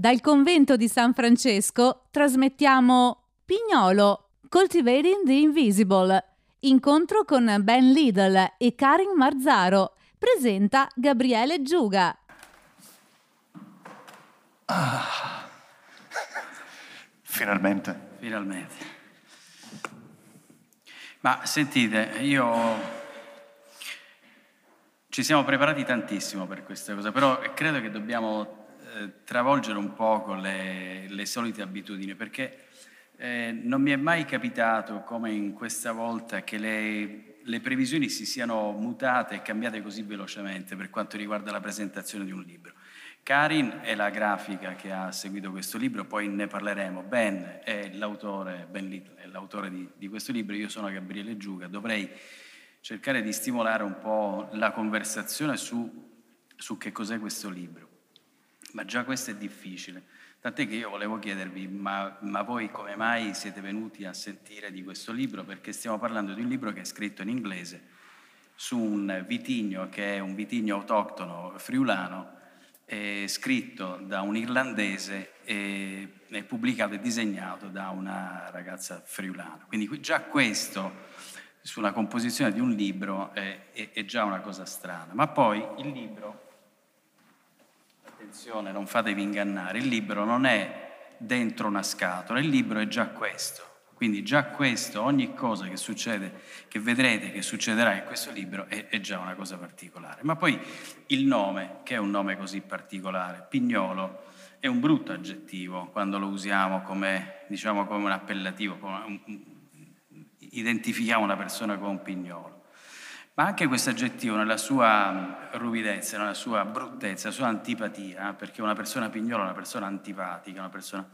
Dal convento di San Francesco trasmettiamo Pignolo, Cultivating the Invisible. Incontro con Ben Lidl e Karin Marzaro. Presenta Gabriele Giuga. Ah, finalmente. Finalmente. Ma sentite, io ci siamo preparati tantissimo per questa cosa, però credo che dobbiamo travolgere un poco le, le solite abitudini, perché eh, non mi è mai capitato, come in questa volta, che le, le previsioni si siano mutate e cambiate così velocemente per quanto riguarda la presentazione di un libro. Karin è la grafica che ha seguito questo libro, poi ne parleremo. Ben è l'autore, ben Little è l'autore di, di questo libro, io sono Gabriele Giuga, dovrei cercare di stimolare un po' la conversazione su, su che cos'è questo libro. Ma già questo è difficile. Tant'è che io volevo chiedervi, ma, ma, voi come mai siete venuti a sentire di questo libro? Perché stiamo parlando di un libro che è scritto in inglese su un vitigno che è un vitigno autoctono friulano, scritto da un irlandese e è pubblicato e disegnato da una ragazza friulana. Quindi già questo sulla composizione di un libro è, è, è già una cosa strana. Ma poi il libro attenzione, non fatevi ingannare, il libro non è dentro una scatola, il libro è già questo. Quindi già questo, ogni cosa che succede, che vedrete che succederà in questo libro, è, è già una cosa particolare. Ma poi il nome, che è un nome così particolare, Pignolo, è un brutto aggettivo quando lo usiamo come, diciamo, come un appellativo, come un, identifichiamo una persona con un pignolo. Ma anche questo aggettivo nella sua ruvidezza, nella sua bruttezza, nella sua antipatia, perché una persona pignola è una persona antipatica, una persona...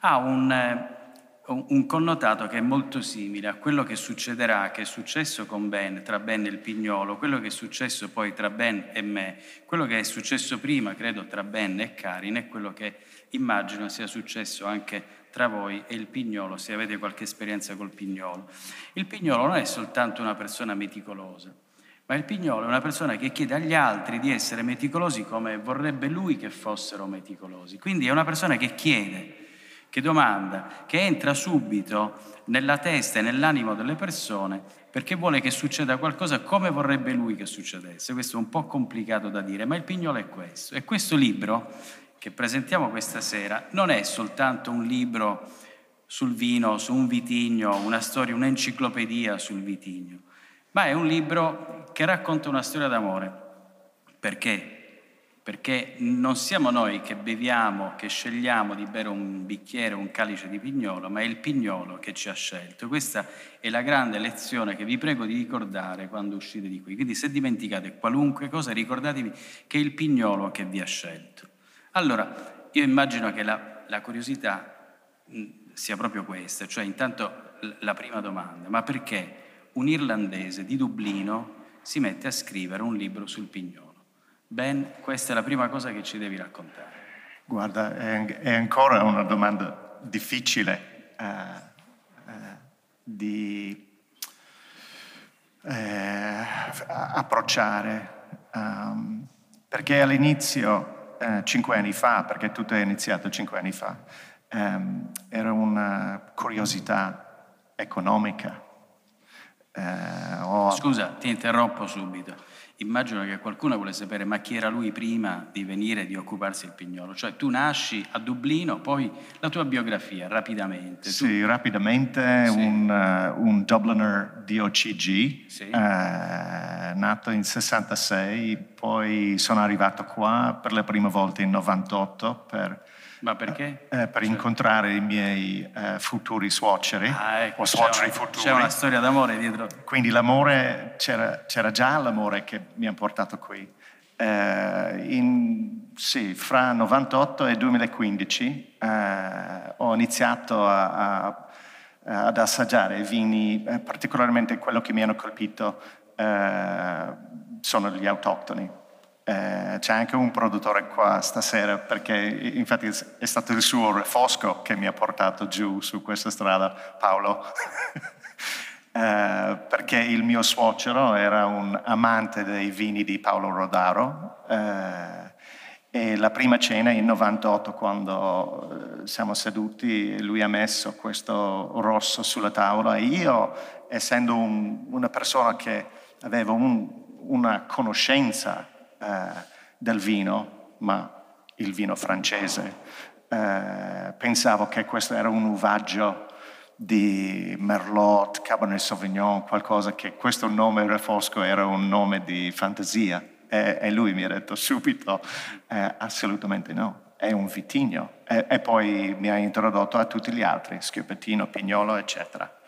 ha un, eh, un connotato che è molto simile a quello che succederà, che è successo con Ben, tra Ben e il pignolo, quello che è successo poi tra Ben e me, quello che è successo prima, credo, tra Ben e Karin, e quello che immagino sia successo anche tra voi e il pignolo, se avete qualche esperienza col pignolo. Il pignolo non è soltanto una persona meticolosa, ma il pignolo è una persona che chiede agli altri di essere meticolosi come vorrebbe lui che fossero meticolosi. Quindi è una persona che chiede, che domanda, che entra subito nella testa e nell'animo delle persone perché vuole che succeda qualcosa come vorrebbe lui che succedesse. Questo è un po' complicato da dire, ma il pignolo è questo. E questo libro che presentiamo questa sera non è soltanto un libro sul vino, su un vitigno, una storia, un'enciclopedia sul vitigno ma è un libro che racconta una storia d'amore. Perché? Perché non siamo noi che beviamo, che scegliamo di bere un bicchiere, un calice di pignolo, ma è il pignolo che ci ha scelto. Questa è la grande lezione che vi prego di ricordare quando uscite di qui. Quindi se dimenticate qualunque cosa, ricordatevi che è il pignolo che vi ha scelto. Allora, io immagino che la, la curiosità sia proprio questa, cioè intanto la prima domanda, ma perché? un irlandese di Dublino si mette a scrivere un libro sul pignolo. Ben, questa è la prima cosa che ci devi raccontare. Guarda, è, è ancora una domanda difficile uh, uh, di uh, approcciare, um, perché all'inizio, cinque anni fa, perché tutto è iniziato cinque anni fa, um, era una curiosità economica eh, ho... Scusa, ti interrompo subito. Immagino che qualcuno vuole sapere ma chi era lui prima di venire di occuparsi del pignolo. Cioè tu nasci a Dublino, poi la tua biografia rapidamente. Sì, tu... rapidamente sì. Un, uh, un Dubliner DOCG, sì. uh, nato in 66, poi sono arrivato qua per la prima volta in 98 per ma perché? Eh, per cioè... incontrare i miei eh, futuri suoceri, ah, ecco, o suoceri c'è una, futuri. C'è una storia d'amore dietro. Quindi l'amore, c'era, c'era già l'amore che mi ha portato qui. Eh, in, sì, fra 98 e 2015 eh, ho iniziato a, a, ad assaggiare vini, eh, particolarmente quello che mi hanno colpito eh, sono gli autoctoni. Eh, c'è anche un produttore qua stasera perché infatti è stato il suo refosco che mi ha portato giù su questa strada, Paolo. eh, perché il mio suocero era un amante dei vini di Paolo Rodaro eh, E la prima cena in 98, quando eh, siamo seduti, lui ha messo questo rosso sulla tavola e io, essendo un, una persona che aveva un, una conoscenza del vino, ma il vino francese, eh, pensavo che questo era un uvaggio di Merlot, Cabernet Sauvignon, qualcosa che questo nome Refosco era un nome di fantasia. E, e lui mi ha detto subito, eh, assolutamente no, è un vitigno. E, e, poi mi ha introdotto a tutti gli altri, Schiopettino, Pignolo, eccetera.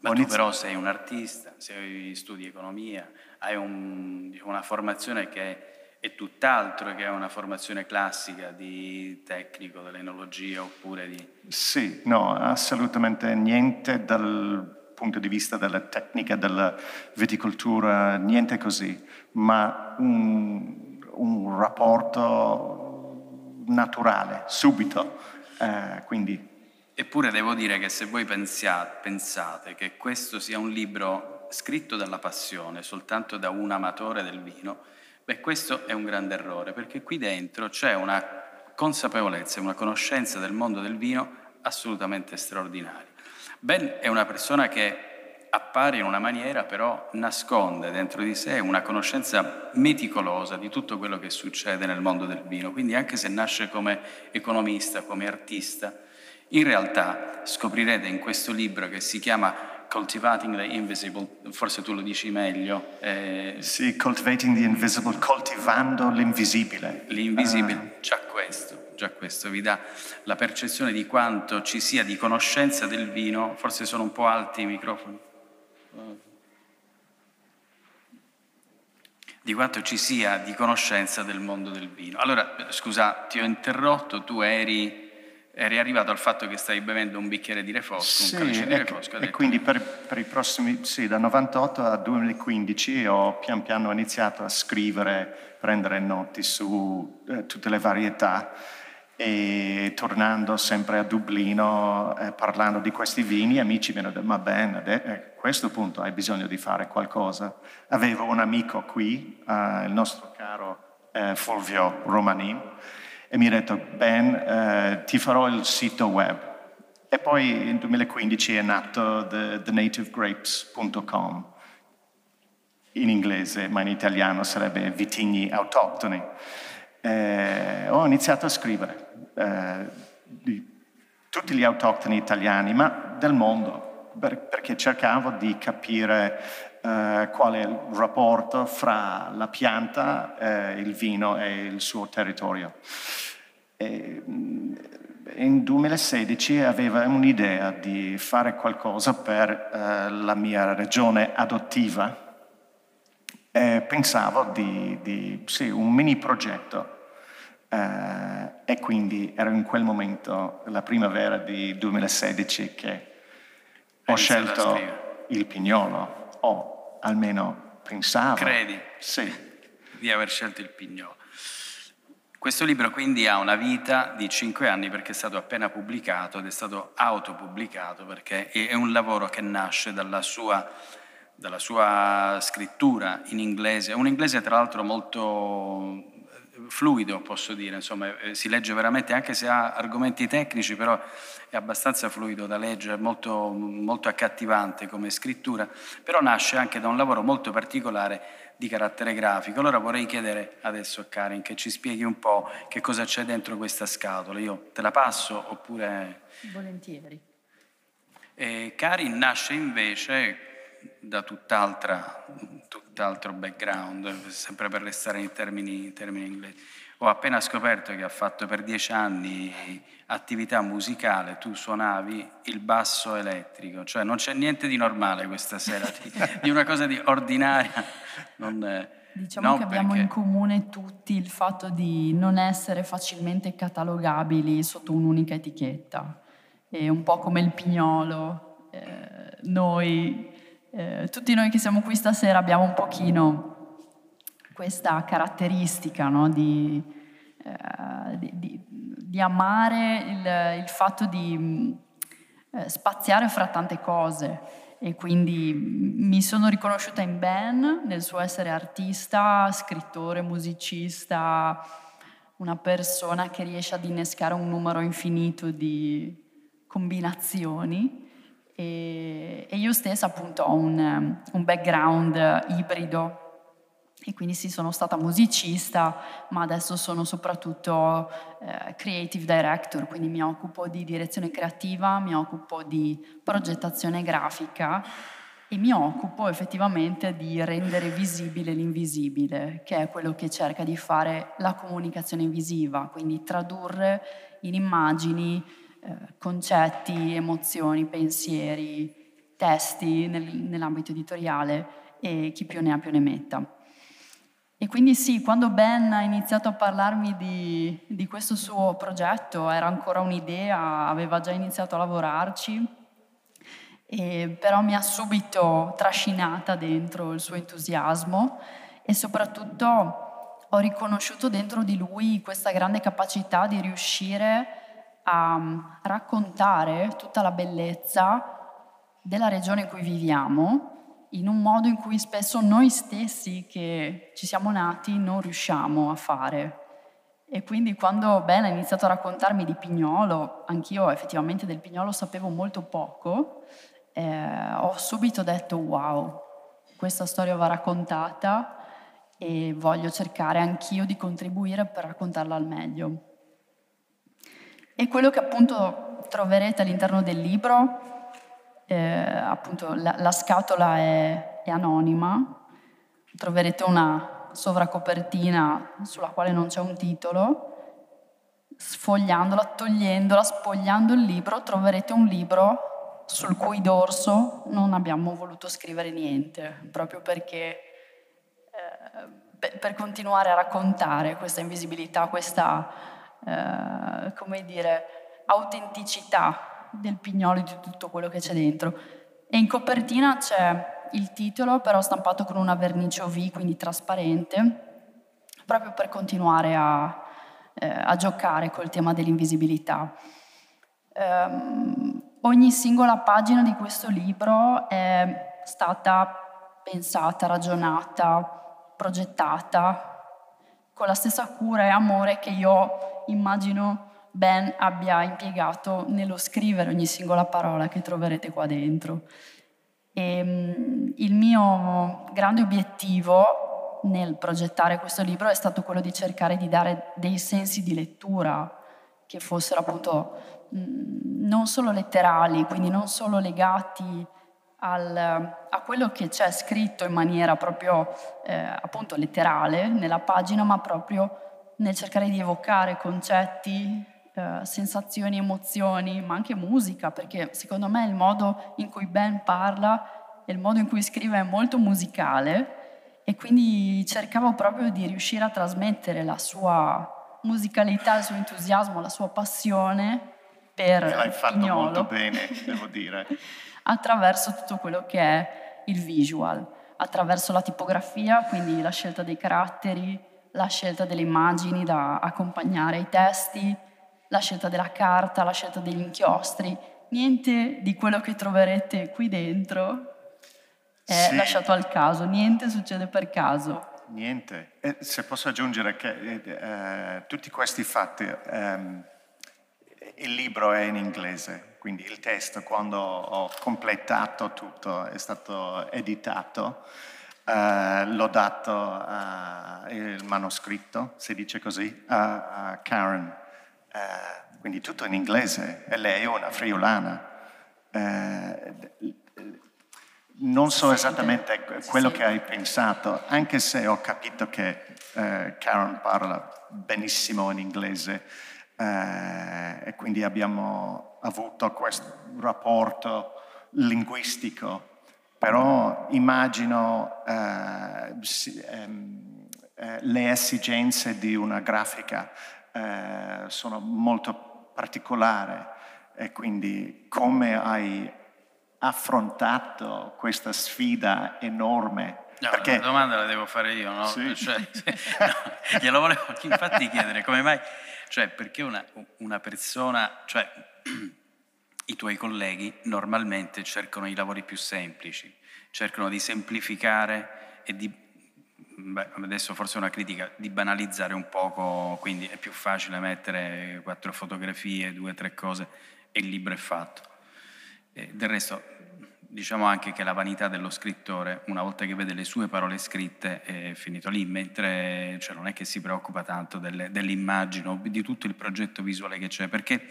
Ma tu però sei un artista, sei, studi economia, hai un, una formazione che è tutt'altro che una formazione classica di tecnico dell'enologia oppure di... Sì, no, assolutamente niente dal punto di vista della tecnica, della viticoltura, niente così, ma un, un rapporto naturale, subito. Eh, quindi... Eppure devo dire che se voi pensiate, pensate che questo sia un libro scritto dalla passione, soltanto da un amatore del vino, Beh, questo è un grande errore, perché qui dentro c'è una consapevolezza una conoscenza del mondo del vino assolutamente straordinaria. Ben è una persona che appare in una maniera, però nasconde dentro di sé una conoscenza meticolosa di tutto quello che succede nel mondo del vino. Quindi anche se nasce come economista, come artista, in realtà scoprirete in questo libro che si chiama Cultivating the Invisible, forse tu lo dici meglio. Eh, sì, Cultivating the Invisible, coltivando l'invisibile. L'invisibile, ah. già questo, già questo vi dà la percezione di quanto ci sia di conoscenza del vino, forse sono un po' alti i microfoni. Di quanto ci sia di conoscenza del mondo del vino. Allora, scusa, ti ho interrotto, tu eri eri arrivato al fatto che stai bevendo un bicchiere di refosco, sì, un calice di refosco. E, e quindi per, per, i prossimi, sì, da 98 a 2015 ho pian piano iniziato a scrivere, prendere noti su eh, tutte le varietà e tornando sempre a Dublino, eh, parlando di questi vini, amici mi hanno detto, ma bene, a questo punto hai bisogno di fare qualcosa. Avevo un amico qui, eh, il nostro caro eh, Fulvio Romanin, e mi ha detto, Ben, eh, ti farò il sito web. E poi nel 2015 è nato the, thenativegrapes.com, in inglese, ma in italiano sarebbe vitigni autoctoni. Eh, ho iniziato a scrivere eh, di tutti gli autoctoni italiani, ma del mondo, perché cercavo di capire eh, qual è il rapporto fra la pianta, eh, il vino e il suo territorio. E, mm, in 2016 aveva un'idea di fare qualcosa per eh, la mia regione adottiva e pensavo di, di sì, un mini progetto. Eh, e quindi era in quel momento, la primavera di 2016, che ho scelto il pignolo, o almeno pensavo. Credi? Sì. Di aver scelto il pignolo. Questo libro quindi ha una vita di cinque anni perché è stato appena pubblicato ed è stato autopubblicato perché è un lavoro che nasce dalla sua, dalla sua scrittura in inglese, un inglese tra l'altro molto fluido posso dire, insomma eh, si legge veramente anche se ha argomenti tecnici però è abbastanza fluido da leggere, molto, molto accattivante come scrittura, però nasce anche da un lavoro molto particolare di carattere grafico. Allora vorrei chiedere adesso a Karin che ci spieghi un po' che cosa c'è dentro questa scatola. Io te la passo oppure... Volentieri. E Karin nasce invece da tutt'altra, tutt'altro background, sempre per restare in termini, in termini inglesi. Ho appena scoperto che ha fatto per dieci anni attività musicale, tu suonavi il basso elettrico, cioè non c'è niente di normale questa sera, di, di una cosa di ordinaria. Non, diciamo no, che abbiamo perché... in comune tutti il fatto di non essere facilmente catalogabili sotto un'unica etichetta. È un po' come il pignolo. Eh, noi, eh, tutti noi che siamo qui stasera abbiamo un pochino questa caratteristica no? di, eh, di, di, di, amare il, il fatto di eh, spaziare fra tante cose e quindi mi sono riconosciuta in Ben nel suo essere artista, scrittore, musicista, una persona che riesce ad innescare un numero infinito di combinazioni e, e io stessa appunto ho un, un background ibrido. E quindi sì, sono stata musicista, ma adesso sono soprattutto eh, creative director, quindi mi occupo di direzione creativa, mi occupo di progettazione grafica e mi occupo effettivamente di rendere visibile l'invisibile, che è quello che cerca di fare la comunicazione visiva, quindi tradurre in immagini eh, concetti, emozioni, pensieri, testi nel, nell'ambito editoriale e chi più ne ha più ne metta. E quindi sì, quando Ben ha iniziato a parlarmi di, di questo suo progetto, era ancora un'idea, aveva già iniziato a lavorarci, e, però mi ha subito trascinata dentro il suo entusiasmo e soprattutto ho riconosciuto dentro di lui questa grande capacità di riuscire a raccontare tutta la bellezza della regione in cui viviamo in un modo in cui spesso noi stessi che ci siamo nati non riusciamo a fare. E quindi quando Ben ha iniziato a raccontarmi di Pignolo, anch'io effettivamente del Pignolo sapevo molto poco, eh, ho subito detto wow, questa storia va raccontata e voglio cercare anch'io di contribuire per raccontarla al meglio. E quello che appunto troverete all'interno del libro eh, appunto la, la scatola è, è, anonima, troverete una sovracopertina sulla quale non c'è un titolo, sfogliandola, togliendola, spogliando il libro, troverete un libro sul cui dorso non abbiamo voluto scrivere niente, proprio perché eh, per, continuare a raccontare questa invisibilità, questa, eh, come dire, autenticità del pignolo di tutto quello che c'è dentro. E in copertina c'è il titolo, però stampato con una vernice OV, quindi trasparente, proprio per continuare a, eh, a giocare col tema dell'invisibilità. Um, ogni singola pagina di questo libro è stata pensata, ragionata, progettata con la stessa cura e amore che io immagino Ben abbia impiegato nello scrivere ogni singola parola che troverete qua dentro. E, um, il mio grande obiettivo nel progettare questo libro è stato quello di cercare di dare dei sensi di lettura che fossero appunto mh, non solo letterali, quindi non solo legati al, a quello che c'è scritto in maniera proprio eh, appunto letterale nella pagina, ma proprio nel cercare di evocare concetti, eh, sensazioni, emozioni, ma anche musica, perché secondo me il modo in cui Ben parla e il modo in cui scrive è molto musicale e quindi cercavo proprio di riuscire a trasmettere la sua musicalità, il suo entusiasmo, la sua passione per e l'hai fatto Pignolo, molto bene, devo dire. attraverso tutto quello che è il visual, attraverso la tipografia, quindi la scelta dei caratteri, la scelta delle immagini da accompagnare ai testi, la scelta della carta, la scelta degli inchiostri, niente di quello che troverete qui dentro è sì. lasciato al caso, niente succede per caso. Niente. E se posso aggiungere che eh, eh, tutti questi fatti, ehm, il libro è in inglese, quindi il testo quando ho completato tutto è stato editato, eh, l'ho dato eh, il manoscritto, si dice così, a, a Karen eh, quindi tutto in inglese, e lei è una friulana. Eh, non so esattamente quello che hai pensato, anche se ho capito che eh, Karen parla benissimo in inglese eh, e quindi abbiamo avuto questo rapporto linguistico, però immagino eh, ehm, eh, le esigenze di una grafica eh, sono molto particolari e quindi come hai affrontato questa sfida enorme? No, Perché... la domanda la devo fare io, no? Sì. Cioè, no, glielo volevo infatti chiedere, come mai? Cioè, perché una, una persona, cioè i tuoi colleghi normalmente cercano i lavori più semplici, cercano di semplificare e di beh, adesso forse è una critica, di banalizzare un poco, quindi è più facile mettere quattro fotografie, due tre cose e il libro è fatto. E del resto, diciamo anche che la vanità dello scrittore, una volta che vede le sue parole scritte, è finito lì, mentre cioè, non è che si preoccupa tanto delle, dell'immagine o di tutto il progetto visuale che c'è, perché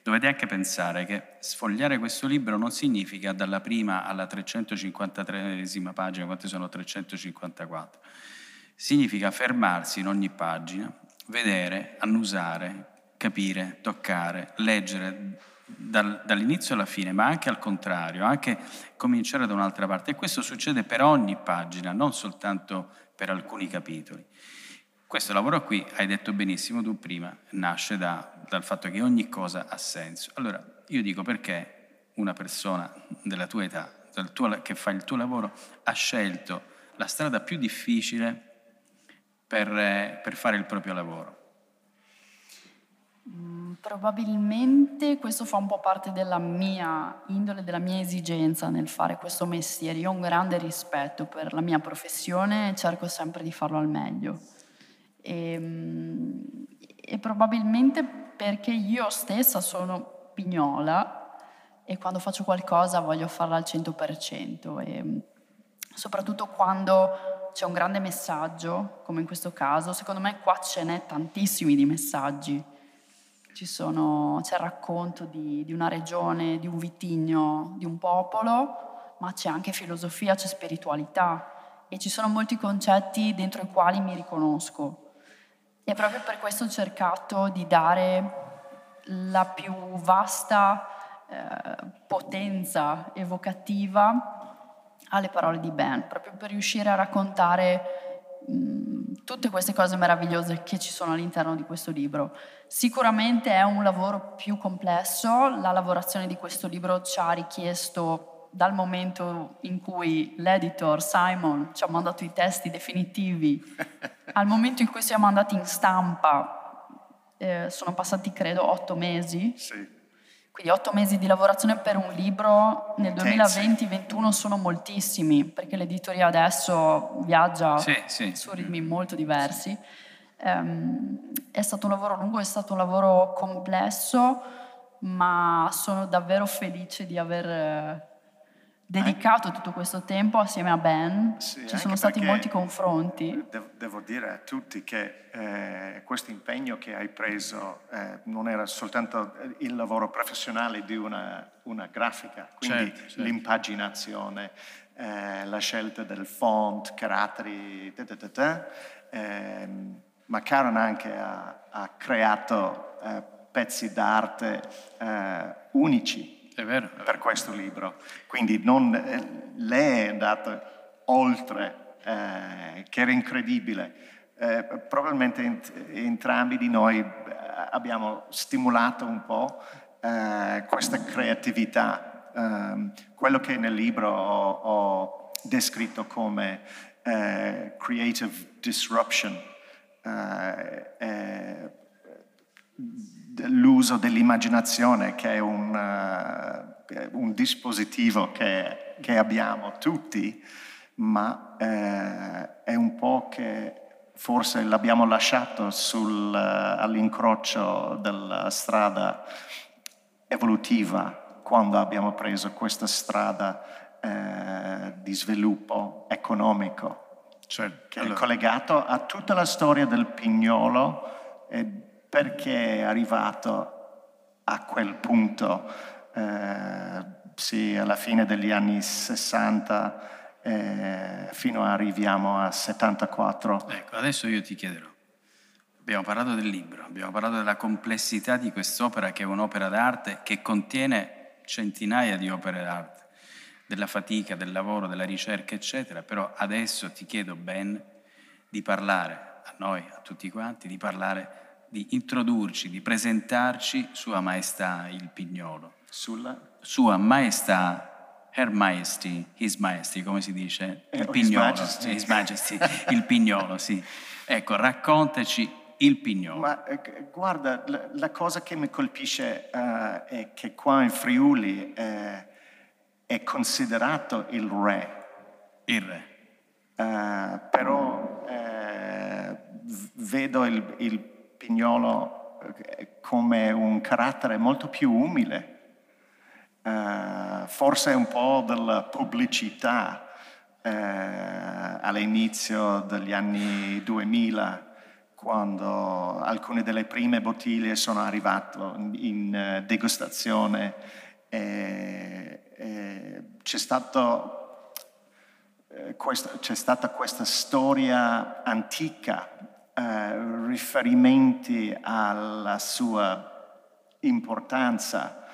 dovete anche pensare che sfogliare questo libro non significa dalla prima alla 353esima pagina, quante sono 354, significa fermarsi in ogni pagina, vedere, annusare, capire, toccare, leggere dal, dall'inizio alla fine, ma anche al contrario, anche cominciare da un'altra parte. E questo succede per ogni pagina, non soltanto per alcuni capitoli. Questo lavoro qui, hai detto benissimo tu prima, nasce da, dal fatto che ogni cosa ha senso. Allora, io dico perché una persona della tua età, tuo, che fa il tuo lavoro, ha scelto la strada più difficile per, per fare il proprio lavoro. Mm, probabilmente questo fa un po' parte della mia indole, della mia esigenza nel fare questo mestiere. Io ho un grande rispetto per la mia professione e cerco sempre di farlo al meglio. E, ehm, e probabilmente perché io stessa sono pignola e quando faccio qualcosa voglio farla al 100% e soprattutto quando c'è un grande messaggio, come in questo caso, secondo me qua ce n'è tantissimi di messaggi sono, c'è il racconto di, di, una regione, di un vitigno, di un popolo, ma c'è anche filosofia, c'è spiritualità e ci sono molti concetti dentro i quali mi riconosco. E proprio per questo ho cercato di dare la più vasta eh, potenza evocativa alle parole di Ben, proprio per riuscire a raccontare mh, tutte queste cose meravigliose che ci sono all'interno di questo libro. Sicuramente è un lavoro più complesso, la lavorazione di questo libro ci ha richiesto dal momento in cui l'editor Simon ci ha mandato i testi definitivi al momento in cui siamo andati in stampa, eh, sono passati credo otto mesi. Sì. Quindi otto mesi di lavorazione per un libro nel 2020-2021 sono moltissimi, perché l'editoria adesso viaggia sì, sì. su ritmi molto diversi. Um, è stato un lavoro lungo, è stato un lavoro complesso, ma sono davvero felice di aver dedicato tutto questo tempo assieme a Ben. Sì, Ci sono stati molti confronti. Devo, dire a tutti che eh, questo impegno che hai preso eh, non era soltanto il lavoro professionale di una, una grafica, quindi certo, certo. l'impaginazione, eh, la scelta del font, caratteri, da, da, da, ehm, ma Karen anche ha, ha creato eh, pezzi d'arte eh, unici vero, per questo libro. Quindi non, eh, lei è andata oltre, eh, che era incredibile. Eh, probabilmente ent- entrambi di noi eh, abbiamo stimolato un po' questa creatività, ehm, quello che nel libro ho, ho descritto come creative disruption eh, eh, l'uso dell'immaginazione che è un, uh, un dispositivo che, che, abbiamo tutti, ma eh, è un po' che forse l'abbiamo lasciato sul, uh, all'incrocio della strada evolutiva quando abbiamo preso questa strada di sviluppo economico cioè, che allora. è collegato a tutta la storia del pignolo e perché è arrivato a quel punto, eh, sì, alla fine degli anni 60 eh, fino a arriviamo a 74. Ecco, adesso io ti chiederò. Abbiamo parlato del libro, abbiamo parlato della complessità di quest'opera che è un'opera d'arte che contiene centinaia di opere d'arte della fatica, del lavoro, della ricerca, eccetera, però adesso ti chiedo ben di parlare a noi, a tutti quanti, di parlare, di introdurci, di presentarci Sua Maestà il Pignolo. Sulla? Sua Maestà, Her Majesty, His Majesty, come si dice? Il eh, Pignolo. His Majesty. His Majesty, il Pignolo, sì. Ecco, raccontaci il Pignolo. Ma eh, guarda, la, la, cosa che mi colpisce uh, è che qua in Friuli... Eh, è considerato il re. Il re. Però vedo il, il Pignolo eh, come un carattere molto più umile, uh, forse un po' della pubblicità uh, all'inizio degli anni 2000 quando alcune delle prime bottiglie sono arrivate in degustazione e, e c'è, stato, eh, questo, c'è, stata questa storia antica, eh, riferimenti alla sua importanza,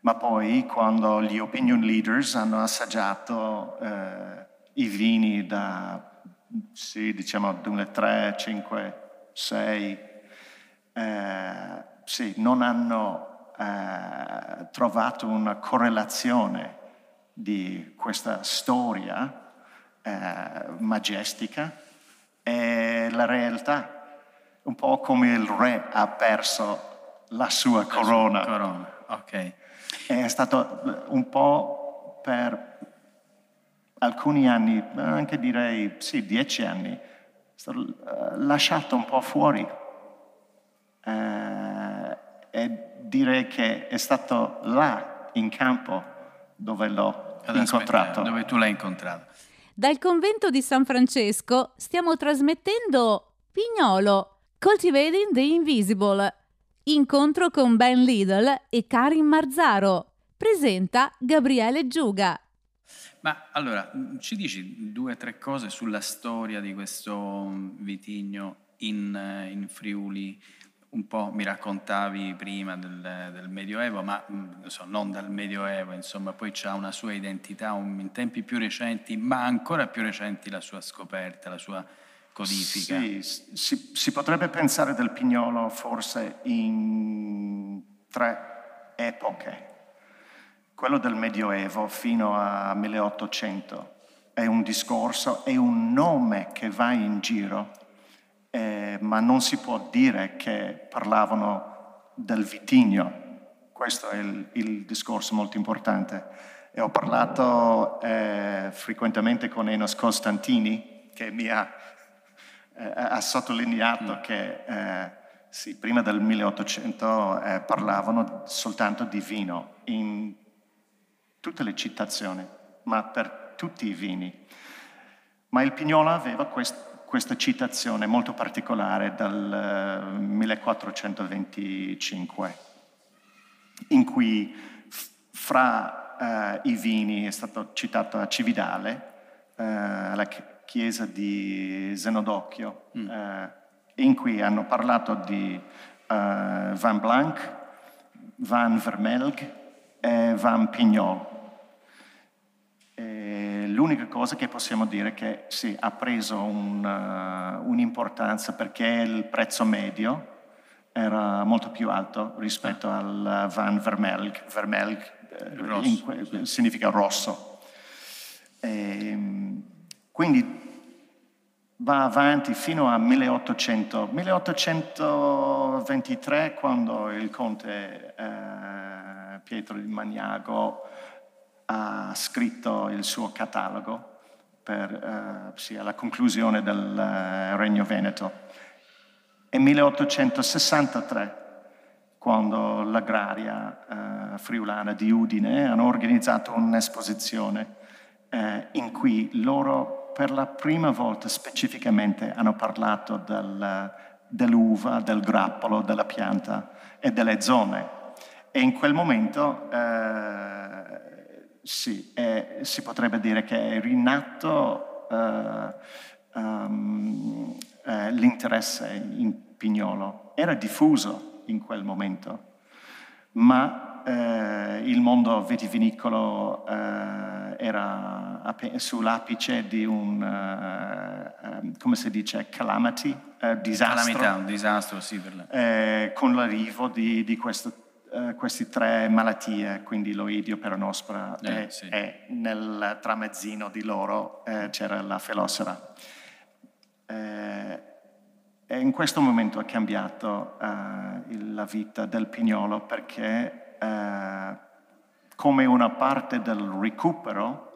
ma poi quando gli opinion leaders hanno assaggiato eh, i vini da, sì, diciamo, 2003, 5, 6, eh, sì, non hanno eh, trovato una correlazione di questa storia eh, majestica e la realtà, un po' come il re ha perso la sua corona. corona. Okay. È stato un po' per alcuni anni, anche direi sì, dieci anni, stato eh, lasciato un po' fuori eh, e direi che è stato là in campo dove l'ho Ad incontrato. Dove tu l'hai incontrato. Dal convento di San Francesco stiamo trasmettendo Pignolo, Cultivating the Invisible. Incontro con Ben Lidl e Karin Marzaro. Presenta Gabriele Giuga. Ma allora, ci dici due o tre cose sulla storia di questo mm, vitigno in, eh, in Friuli? Un po' mi raccontavi prima del, del Medioevo, ma mm, so, non dal Medioevo, insomma, poi c'ha una sua identità un, in tempi più recenti, ma ancora più recenti la sua scoperta, la sua codifica. Sì, si, si potrebbe pensare del Pignolo forse in tre epoche quello del Medioevo fino a 1800 è un discorso, è un nome che va in giro, eh, ma non si può dire che parlavano del vitigno. Questo è il, il discorso molto importante. E ho parlato eh, frequentemente con Enos Costantini, che mi ha, eh, ha sottolineato mm. che eh, sì, prima del 1800 eh, parlavano soltanto di vino. In tutte le citazioni, ma per tutti i vini. Ma il Pignolo aveva quest, questa citazione molto particolare dal uh, eh, 1425, in cui fra uh, i vini è stato citato a Cividale, uh, alla chiesa di Zenodocchio, mm. in cui hanno parlato di Van Blanc, Van Vermelg e Van Pignol l'unica cosa che possiamo dire è che sì, ha preso un, uh, un'importanza perché il prezzo medio era molto più alto rispetto al Van Vermelg. Vermelg rosso, que- significa rosso. E, ehm, quindi va avanti fino a 1800, 1823 quando il conte eh, Pietro di Magnago ha scritto il suo catalogo per, uh, sì, alla conclusione del uh, Regno Veneto. È 1863 quando l'agraria uh, friulana di Udine hanno organizzato un'esposizione in cui loro per la prima volta specificamente hanno parlato del, dell'uva, del grappolo, della pianta e delle zone. E in quel momento sì, è, si potrebbe dire che è rinato uh, um, uh, l'interesse in Pignolo. Era diffuso in quel momento, ma uh, il mondo vitivinicolo era sull'apice di un, um, come si dice, calamity, disastro. Calamità, un disastro, sì. Per la... con l'arrivo di, di questo uh, queste tre malattie, quindi l'oidio, peronospora eh, e, sì. e, nel tramezzino di loro eh, c'era la felossera. Eh, e in questo momento è cambiato eh, la vita del pignolo perché eh, come una parte del recupero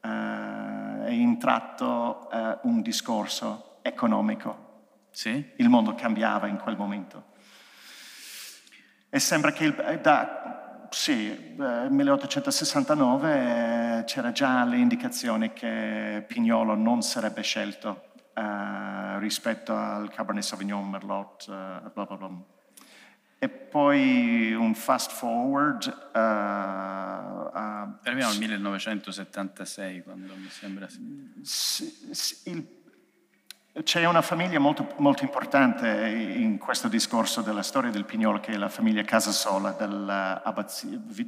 è entrato un discorso economico Sì? Il mondo cambiava in quel momento. E sembra che il, da sì, 1869 eh, c'era già l'indicazione che Pignolo non sarebbe scelto uh, rispetto al Cabernet Sauvignon, Merlot, uh, bla bla bla. E poi un fast forward. Uh, Arriviamo al 1976, quando mi sembra. Sì, sì, il, c'è una famiglia molto, molto, importante in questo discorso della storia del Pignolo, che è la famiglia Casasola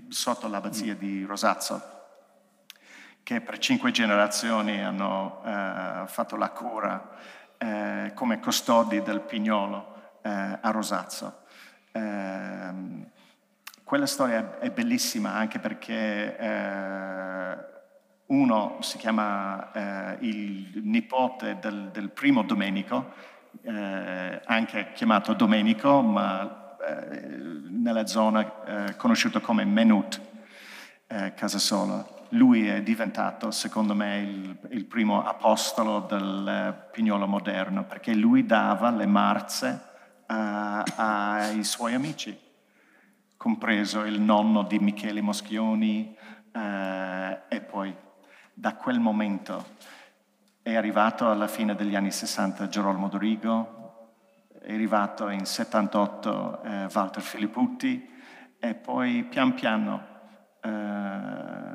sotto l'abbazia mm. di Rosazzo, che per cinque generazioni hanno uh, fatto la cura uh, come custodi del Pignolo uh, a Rosazzo. Ehm, quella storia è bellissima anche perché uno si chiama eh, il nipote del, del primo Domenico, eh, anche chiamato Domenico, ma eh, nella zona eh, conosciuto come Menut, eh, Casasola. Lui è diventato, secondo me, il, il primo apostolo del eh, pignolo moderno, perché lui dava le marze ai suoi amici, compreso il nonno di Michele Moschioni e poi da quel momento è arrivato alla fine degli anni 60 Gerolamo Dorigo, è arrivato in 78 eh, Walter Filipputti e poi pian piano eh,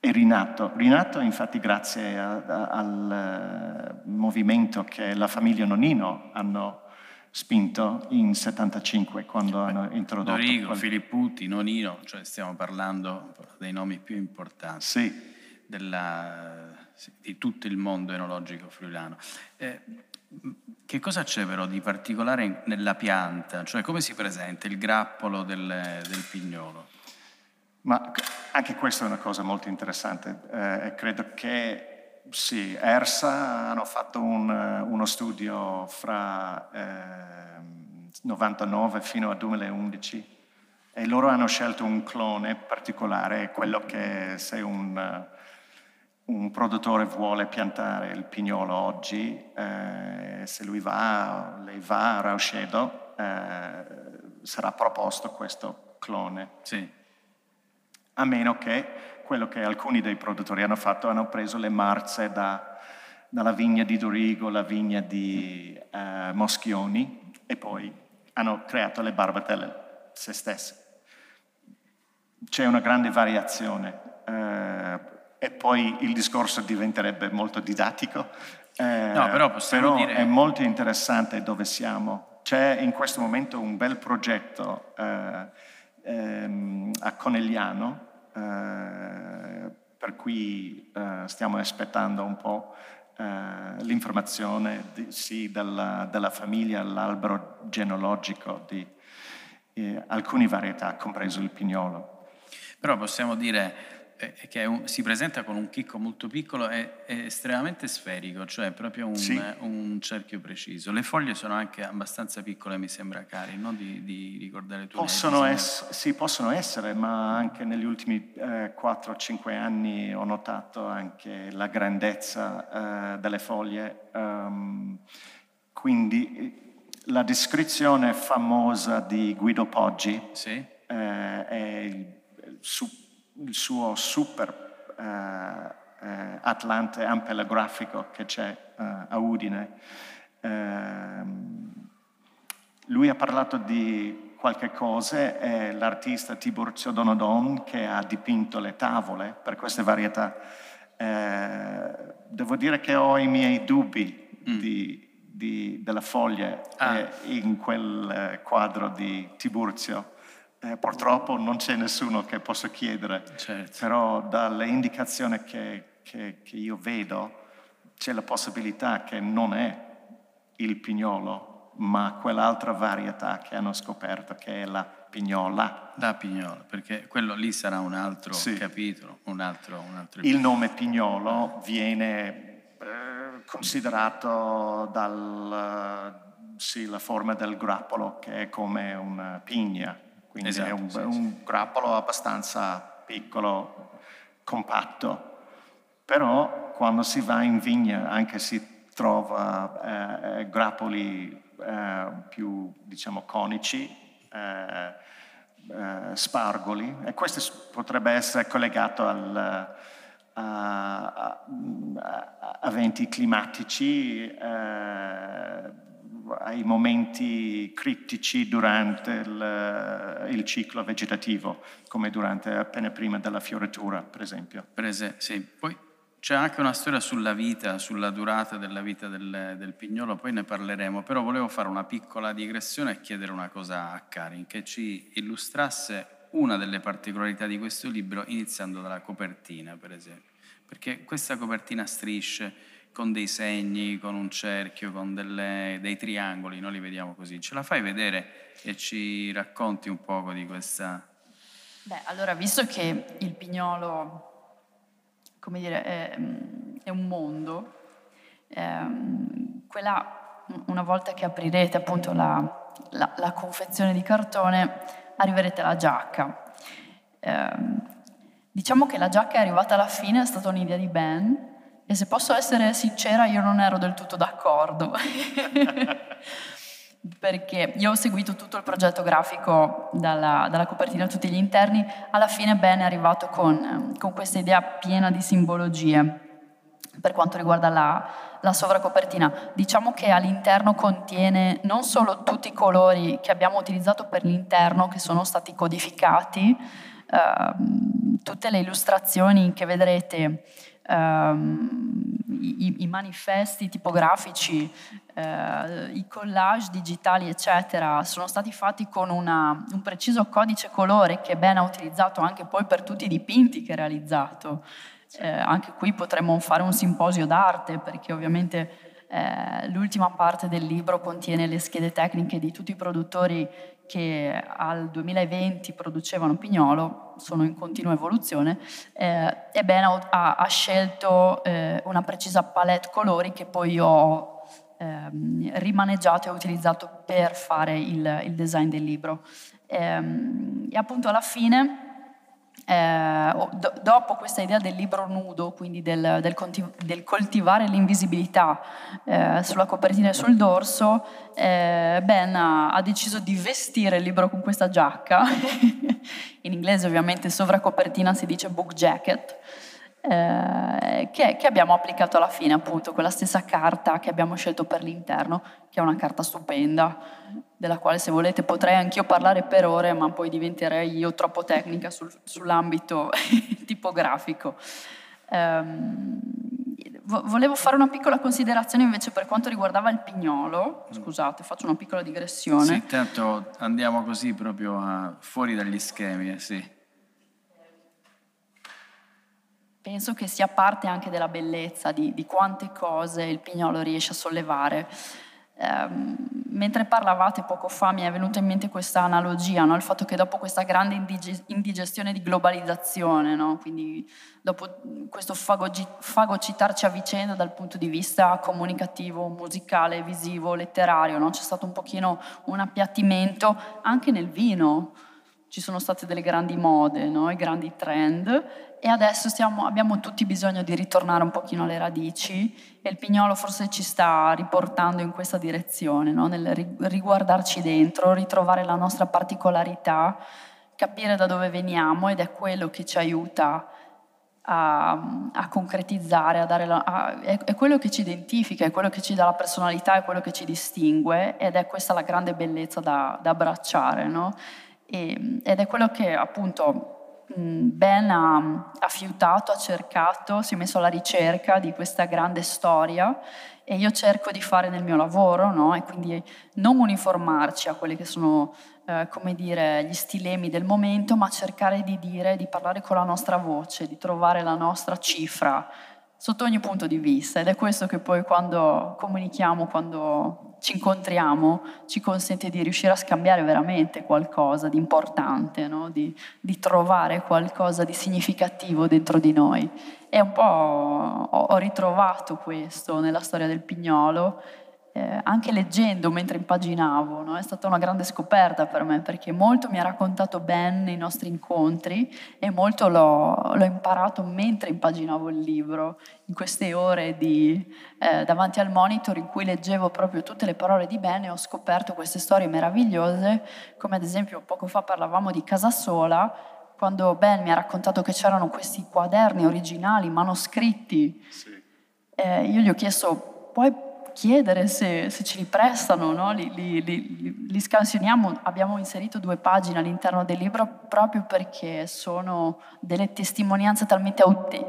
è rinato. Rinato infatti grazie a, a, al uh, movimento che la famiglia Nonino hanno spinto in 75 quando hanno introdotto. Dorigo, quel... Filipputi, Nonino, cioè stiamo parlando dei nomi più importanti sì. della, di tutto il mondo enologico friulano. Eh, che cosa c'è però di particolare nella pianta? Cioè come si presenta il grappolo del, del pignolo? Ma anche questa è una cosa molto interessante. Eh, credo che sì, ERSA hanno fatto un, uno studio fra eh, 99 fino al 2011 e loro hanno scelto un clone particolare, quello che se un, un produttore vuole piantare il pignolo oggi, eh, se lui va, lei va a Rauscedo, eh, sarà proposto questo clone. Sì. A meno che quello che alcuni dei produttori hanno fatto, hanno preso le marze da, dalla vigna di Dorigo, la vigna di eh, Moschioni e poi hanno creato le barbatelle se stesse. C'è una grande variazione eh, e poi il discorso diventerebbe molto didattico, eh, no, però, però dire... è molto interessante dove siamo. C'è in questo momento un bel progetto eh, ehm, a Conegliano per cui eh, stiamo aspettando un po' eh, l'informazione di, sì, della, della, famiglia, l'albero genealogico di alcune varietà, compreso il pignolo. Però possiamo dire che un, si presenta con un chicco molto piccolo e è estremamente sferico, cioè proprio un, sì. un, cerchio preciso. Le foglie sono anche abbastanza piccole, mi sembra, cari, no? di, di, ricordare tu. Possono ess- sì, possono essere, ma anche negli ultimi eh, 4-5 anni ho notato anche la grandezza eh, delle foglie. Um, quindi la descrizione famosa di Guido Poggi sì. eh, è il, su, il suo super eh, eh, Atlante ampelegrafico che c'è eh, a Udine. Ehm, lui ha parlato di qualche cosa, è l'artista Tiburcio Donodon che ha dipinto le tavole per queste varietà. Eh, devo dire che ho i miei dubbi mm. di, di, della foglia ah. eh, in quel eh, quadro di Tiburcio eh, purtroppo non c'è nessuno che possa chiedere, certo. però dalle indicazioni che, che, che, io vedo c'è la possibilità che non è il pignolo, ma quell'altra varietà che hanno scoperto che è la pignola. La pignola, perché quello lì sarà un altro sì. capitolo, un altro, un altro Il nome pignolo viene eh, considerato dalla sì, forma del grappolo che è come una pigna quindi esatto, è un, sì, un sì. grappolo abbastanza piccolo, compatto, però quando si va in vigna, anche se trova eh, grappoli eh, più diciamo conici, eh, eh, spargoli e questo potrebbe essere collegato al, a, a, eventi climatici, eh, ai momenti critici durante il, il, ciclo vegetativo, come durante appena prima della fioritura, per esempio. Prese, sì. Poi c'è anche una storia sulla vita, sulla durata della vita del, del, pignolo, poi ne parleremo, però volevo fare una piccola digressione e chiedere una cosa a Karin, che ci illustrasse una delle particolarità di questo libro, iniziando dalla copertina, per esempio. Perché questa copertina strisce con dei segni, con un cerchio, con delle, dei triangoli, noi li vediamo così. Ce la fai vedere e ci racconti un poco di questa... Beh, allora, visto che il pignolo come dire, è, è un mondo. Ehm, quella, una volta che aprirete appunto la, la, la confezione di cartone, arriverete alla giacca. Ehm, diciamo che la giacca è arrivata alla fine, è stata un'idea di Ben, e se posso essere sincera, io non ero del tutto d'accordo. perché io ho seguito tutto il progetto grafico dalla, dalla, copertina a tutti gli interni, alla fine Ben è arrivato con, con questa idea piena di simbologie per quanto riguarda la, la, sovracopertina. Diciamo che all'interno contiene non solo tutti i colori che abbiamo utilizzato per l'interno, che sono stati codificati, ehm, tutte le illustrazioni che vedrete ehm, i, i, manifesti tipografici, eh, i collage digitali, eccetera, sono stati fatti con una, un preciso codice colore che Ben ha utilizzato anche poi per tutti i dipinti che ha realizzato. Eh, anche qui potremmo fare un simposio d'arte perché ovviamente eh, l'ultima parte del libro contiene le schede tecniche di tutti i produttori che al 2020 producevano Pignolo, sono in continua evoluzione, eh, e Ben ha, ha scelto eh, una precisa palette colori che poi ho ehm, rimaneggiato e utilizzato per fare il, il design del libro. Ehm, e appunto alla fine eh, do, dopo questa idea del libro nudo, quindi del, del, del coltivare l'invisibilità eh, sulla copertina e sul dorso, eh, Ben ha, ha, deciso di vestire il libro con questa giacca, in inglese ovviamente sovracopertina si dice book jacket, eh, che, che, abbiamo applicato alla fine, appunto, quella stessa carta che abbiamo scelto per l'interno, che è una carta stupenda, della quale se volete potrei anch'io parlare per ore, ma poi diventerei io troppo tecnica sul, sull'ambito tipografico. Um, volevo fare una piccola considerazione invece per quanto riguardava il pignolo. Scusate, faccio una piccola digressione. Sì, tanto andiamo così proprio a, fuori dagli schemi, eh, sì. Penso che sia parte anche della bellezza di, di quante cose il pignolo riesce a sollevare. Um, mentre parlavate poco fa mi è venuta in mente questa analogia, no? il fatto che dopo questa grande indige- indigestione di globalizzazione, no? quindi dopo questo fagogi- fagocitarci a vicenda dal punto di vista comunicativo, musicale, visivo, letterario, no? c'è stato un pochino un appiattimento anche nel vino, ci sono state delle grandi mode, i grandi trend e adesso stiamo, abbiamo tutti bisogno di ritornare un pochino alle radici e il pignolo forse ci sta riportando in questa direzione, no? nel riguardarci dentro, ritrovare la nostra particolarità, capire da dove veniamo ed è quello che ci aiuta a, a concretizzare, a la, a, è, è, quello che ci identifica, è quello che ci dà la personalità, è quello che ci distingue ed è questa la grande bellezza da, da abbracciare. No? E, ed è quello che appunto ben ha, ha fiutato, ha cercato, si è messo alla ricerca di questa grande storia e io cerco di fare nel mio lavoro, no? e quindi non uniformarci a quelli che sono, eh, come dire, gli stilemi del momento, ma cercare di dire, di parlare con la nostra voce, di trovare la nostra cifra sotto ogni punto di vista ed è questo che poi quando comunichiamo, quando ci incontriamo ci consente di riuscire a scambiare veramente qualcosa di importante, no? di, di, trovare qualcosa di significativo dentro di noi. E un po' ho, ho ritrovato questo nella storia del pignolo eh, anche leggendo mentre impaginavo, no? è stata una grande scoperta per me perché molto mi ha raccontato Ben nei nostri incontri e molto l'ho, l'ho imparato mentre impaginavo il libro, in queste ore di, eh, davanti al monitor in cui leggevo proprio tutte le parole di Ben e ho scoperto queste storie meravigliose, come ad esempio poco fa parlavamo di Casa Sola, quando Ben mi ha raccontato che c'erano questi quaderni originali, manoscritti, sì. eh, io gli ho chiesto, puoi chiedere se, se ce li prestano, no? li, li, li, li, scansioniamo. Abbiamo inserito due pagine all'interno del libro proprio perché sono delle testimonianze talmente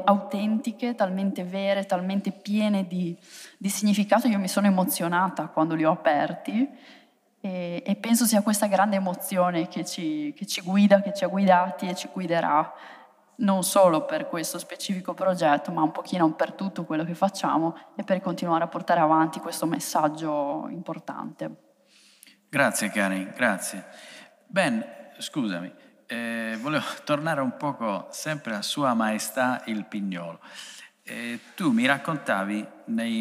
autentiche, talmente vere, talmente piene di, di significato. Io mi sono emozionata quando li ho aperti e, e penso sia questa grande emozione che ci, che ci guida, che ci ha guidati e ci guiderà non solo per questo specifico progetto, ma un pochino per tutto quello che facciamo e per continuare a portare avanti questo messaggio importante. Grazie Karen, grazie. Ben, scusami, eh, volevo tornare un poco sempre a Sua Maestà il Pignolo. Eh, tu mi raccontavi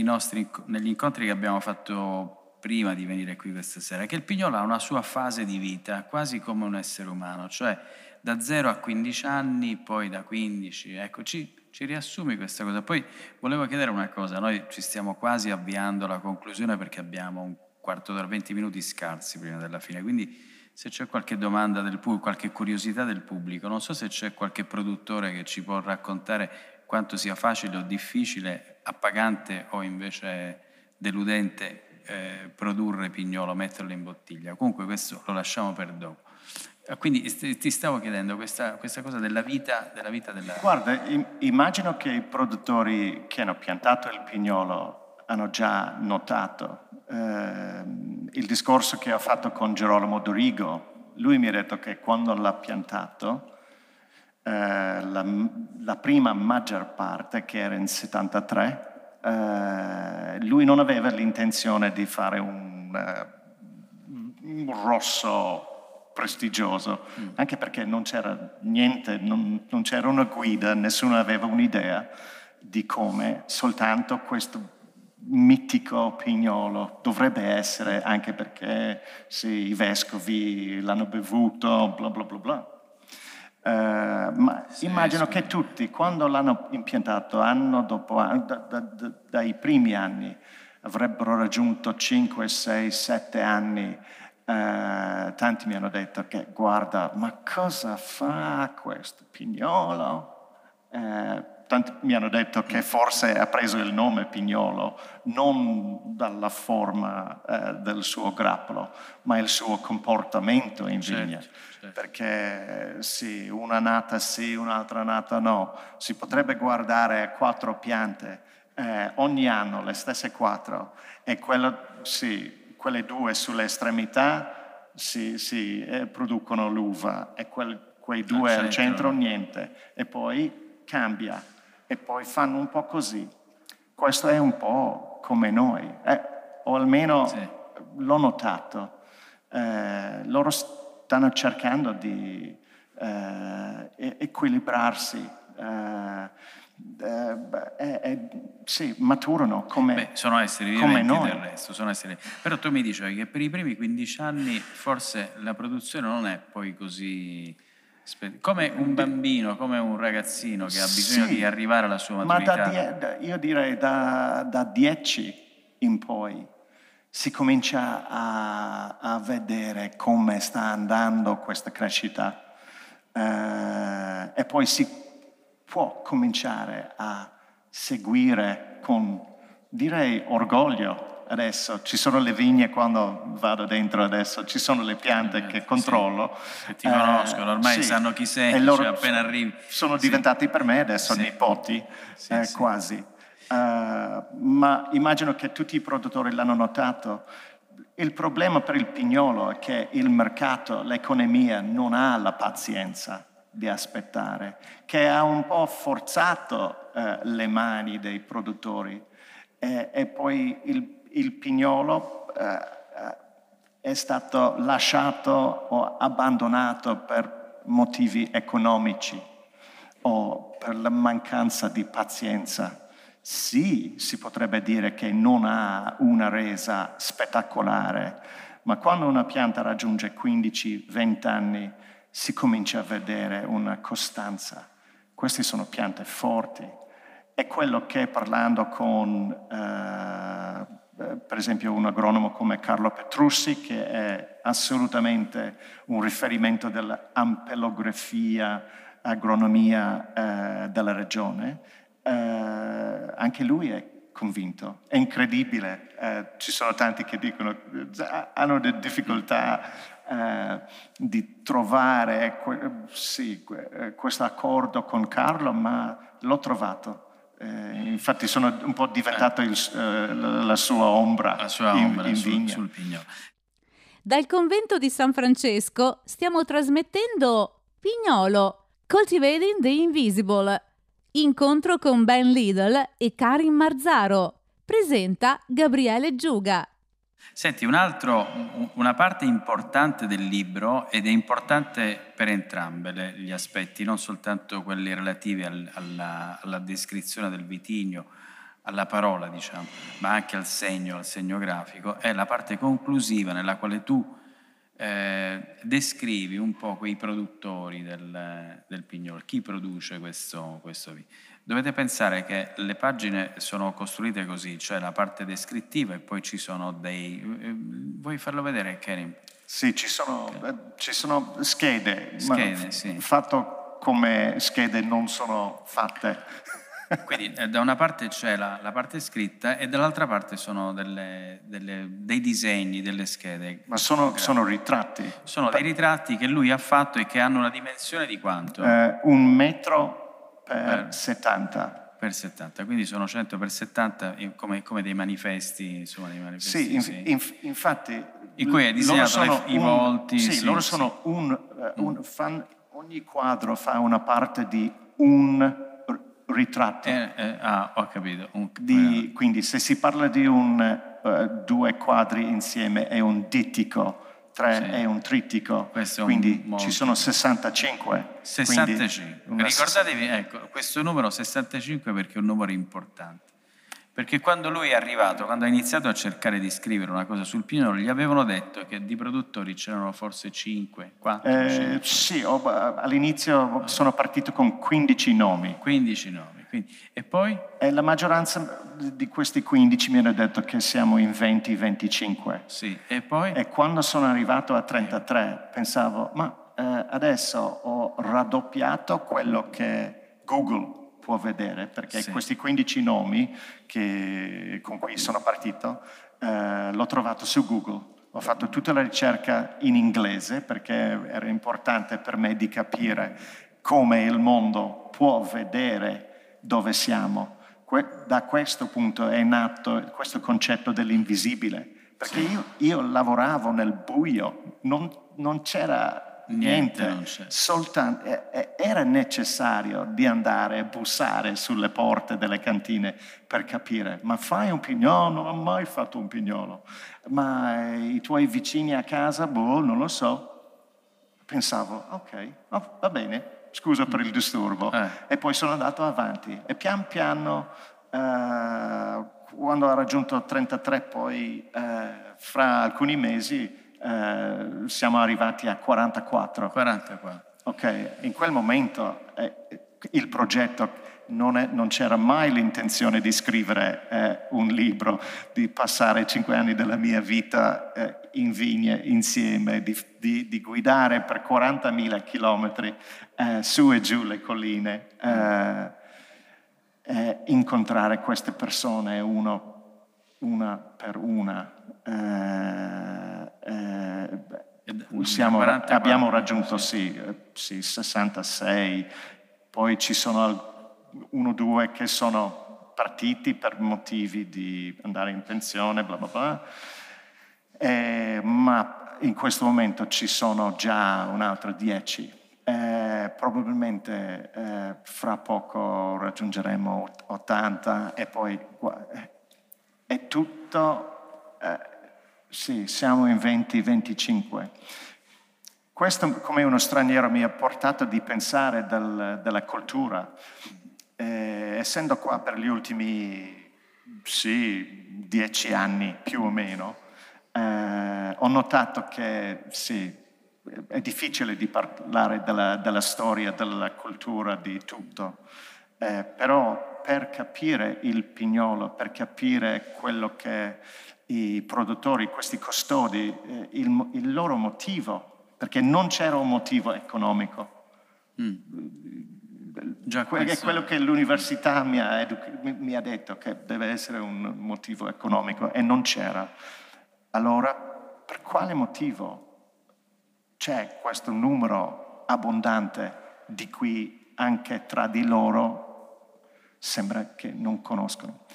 nostri, negli incontri che abbiamo fatto prima di venire qui questa sera che il Pignolo ha una sua fase di vita quasi come un essere umano, cioè da 0 a 15 anni, poi da 15, ecco, ci, ci riassumi questa cosa. Poi volevo chiedere una cosa, noi ci stiamo quasi avviando alla conclusione perché abbiamo un quarto d'ora, 20 minuti scarsi prima della fine, quindi se c'è qualche domanda del pubblico, qualche curiosità del pubblico, non so se c'è qualche produttore che ci può raccontare quanto sia facile o difficile, appagante o invece deludente eh, produrre pignolo, metterlo in bottiglia. Comunque questo lo lasciamo per dopo. Ah, quindi ti stavo chiedendo questa, questa cosa della vita, della vita della... Guarda, immagino che i produttori che hanno piantato il pignolo hanno già notato eh, il discorso che ho fatto con Gerolamo Dorigo. Lui mi ha detto che quando l'ha piantato, eh, la, la, prima maggior parte, che era in 73, eh, lui non aveva l'intenzione di fare un, uh, un rosso prestigioso, mm. anche perché non c'era niente, non, non c'era una guida, nessuno aveva un'idea di come soltanto questo mitico pignolo dovrebbe essere, anche perché sì, i vescovi l'hanno bevuto, bla bla bla bla. Uh, ma sì, immagino sì. che tutti, quando l'hanno impiantato anno dopo anno, da, da, da, dai primi anni, avrebbero raggiunto 5, 6, 7 anni eh, tanti mi hanno detto che guarda, ma cosa fa questo pignolo? Eh, tanti mi hanno detto che forse ha preso il nome pignolo non dalla forma eh, del suo grappolo, ma il suo comportamento in certo, vigna. Certo. Perché sì, una nata sì, un'altra nata no. Si potrebbe guardare quattro piante eh, ogni anno, le stesse quattro, e quello sì, quelle due sulle estremità si, si eh, producono l'uva e quel, quei due al centro niente e poi cambia e poi fanno un po' così. Questo è un po' come noi, eh, o almeno sì. l'ho notato. Eh, loro stanno cercando di eh, equilibrarsi eh, eh, sì, maturano come, Beh, sono esseri viventi noi. del resto, sono esseri... Però tu mi dicevi che per i primi 15 anni forse la produzione non è poi così... Come un bambino, come un ragazzino che ha bisogno sì, di arrivare alla sua maturità. Ma da die, io direi da, da 10 in poi si comincia a, a, vedere come sta andando questa crescita eh, e poi si può cominciare a seguire con, direi, orgoglio adesso. Ci sono le vigne quando vado dentro adesso, ci sono le piante eh, che controllo. Sì, che ti eh, conoscono, ormai sì. sanno chi sei, e loro cioè appena arrivi. Sono sì. diventati per me adesso nipoti, eh, quasi. Uh, ma immagino che tutti i produttori l'hanno notato. Il problema per il pignolo è che il mercato, l'economia non ha la pazienza di aspettare, che ha un po' forzato eh, le mani dei produttori. E, e poi il, il pignolo eh, è stato lasciato o abbandonato per motivi economici o per la mancanza di pazienza. Sì, si potrebbe dire che non ha una resa spettacolare, ma quando una pianta raggiunge 15-20 anni si comincia a vedere una costanza. Queste sono piante forti. È quello che parlando con, eh, per esempio, un agronomo come Carlo Petrussi, che è assolutamente un riferimento dell'ampelografia, agronomia eh, della regione, eh, anche lui è convinto. È incredibile, eh, ci sono tanti che dicono, hanno difficoltà eh, di trovare que- sì, eh, questo accordo con Carlo, ma l'ho trovato. Eh, infatti sono un po' diventato il, eh, la sua ombra, la sua in, ombra in sul, vigna. sul pignolo. Dal convento di San Francesco stiamo trasmettendo Pignolo, Cultivating the Invisible. Incontro con Ben Lidl e Karin Marzaro. Presenta Gabriele Giuga. Senti, un altro, una parte importante del libro, ed è importante per entrambe le, gli aspetti, non soltanto quelli relativi al, alla, alla, descrizione del vitigno, alla parola, diciamo, ma anche al segno, al segno grafico, è la parte conclusiva nella quale tu eh, descrivi un po' quei produttori del, del pignolo, chi produce questo, questo vino. Dovete pensare che le pagine sono costruite così, cioè la parte descrittiva e poi ci sono dei... Eh, vuoi farlo vedere, Kerim? Sì, ci sono, eh, ci sono schede, schede sì. fatto come schede non sono fatte. Quindi eh, da una parte c'è la, la, parte scritta e dall'altra parte sono delle, delle, dei disegni, delle schede. Ma sono, sono, ritratti? Sono dei ritratti che lui ha fatto e che hanno una dimensione di quanto? Eh, un metro per, per 70 per 70, quindi sono 100 per 70 come, come dei manifesti, insomma, dei manifesti. Sì, sì. Inf, infatti... In cui è disegnato i volti. Sì, sì loro sono sì. un... Uh, un fan, ogni quadro fa una parte di un ritratto. Eh, eh, ah, ho capito. Un, di, quindi se si parla di un, uh, due quadri insieme è un dittico, tre sì. è un trittico, questo quindi molto... ci sono 65. 65. Ricordatevi, ecco, questo numero 65 perché è un numero importante. Perché quando lui è arrivato, quando ha iniziato a cercare di scrivere una cosa sul piano, gli avevano detto che di produttori c'erano forse 5, 4, eh, 5. Sì, oh, all'inizio sono partito con 15 nomi. 15 nomi. Quindi, e poi? E la maggioranza di questi 15 mi hanno detto che siamo in 20-25. Sì, e poi? E quando sono arrivato a 33 pensavo, ma eh, adesso ho raddoppiato quello che Google può vedere, perché sì. questi 15 nomi che, con cui sono partito eh, l'ho trovato su Google. Ho fatto tutta la ricerca in inglese perché era importante per me di capire come il mondo può vedere dove siamo. Que- da questo punto è nato questo concetto dell'invisibile, perché sì. io, io, lavoravo nel buio, non, non c'era niente, niente soltanto, era necessario di andare a bussare sulle porte delle cantine per capire, ma fai un pignolo? Non ho mai fatto un pignolo. Ma i tuoi vicini a casa? Boh, non lo so. Pensavo, ok, oh, va bene, scusa per il disturbo. Eh. E poi sono andato avanti e pian piano, eh, quando ho raggiunto 33, poi eh, fra alcuni mesi eh, siamo arrivati a 44. 44. Ok, in quel momento eh, il progetto non, c'era mai l'intenzione di scrivere eh, un libro, di passare cinque anni della mia vita eh, in vigne insieme, di, di, di, guidare per 40.000 chilometri eh, su e giù le colline, eh, incontrare queste persone uno, una per una. Eh, eh, siamo, abbiamo raggiunto sì, sì, 66, poi ci sono uno o due che sono partiti per motivi di andare in pensione, bla bla bla, eh, ma in questo momento ci sono già un altro 10. Eh, probabilmente eh, fra poco raggiungeremo 80 e poi è tutto eh, sì, siamo in 20-25. Questo, come uno straniero, mi ha portato di pensare del, della cultura. Eh, essendo qua per gli ultimi, sì, dieci anni più o meno, eh, ho notato che sì, è difficile di parlare della, della storia, della cultura, di tutto, eh, però per capire il pignolo, per capire quello che i produttori, questi custodi, eh, il, il, loro motivo, perché non c'era un motivo economico. Mm. Già questo... È quello che l'università mi ha, mi ha detto, che deve essere un motivo economico e non c'era. Allora, per quale motivo c'è questo numero abbondante di cui anche tra di loro sembra che non conoscono?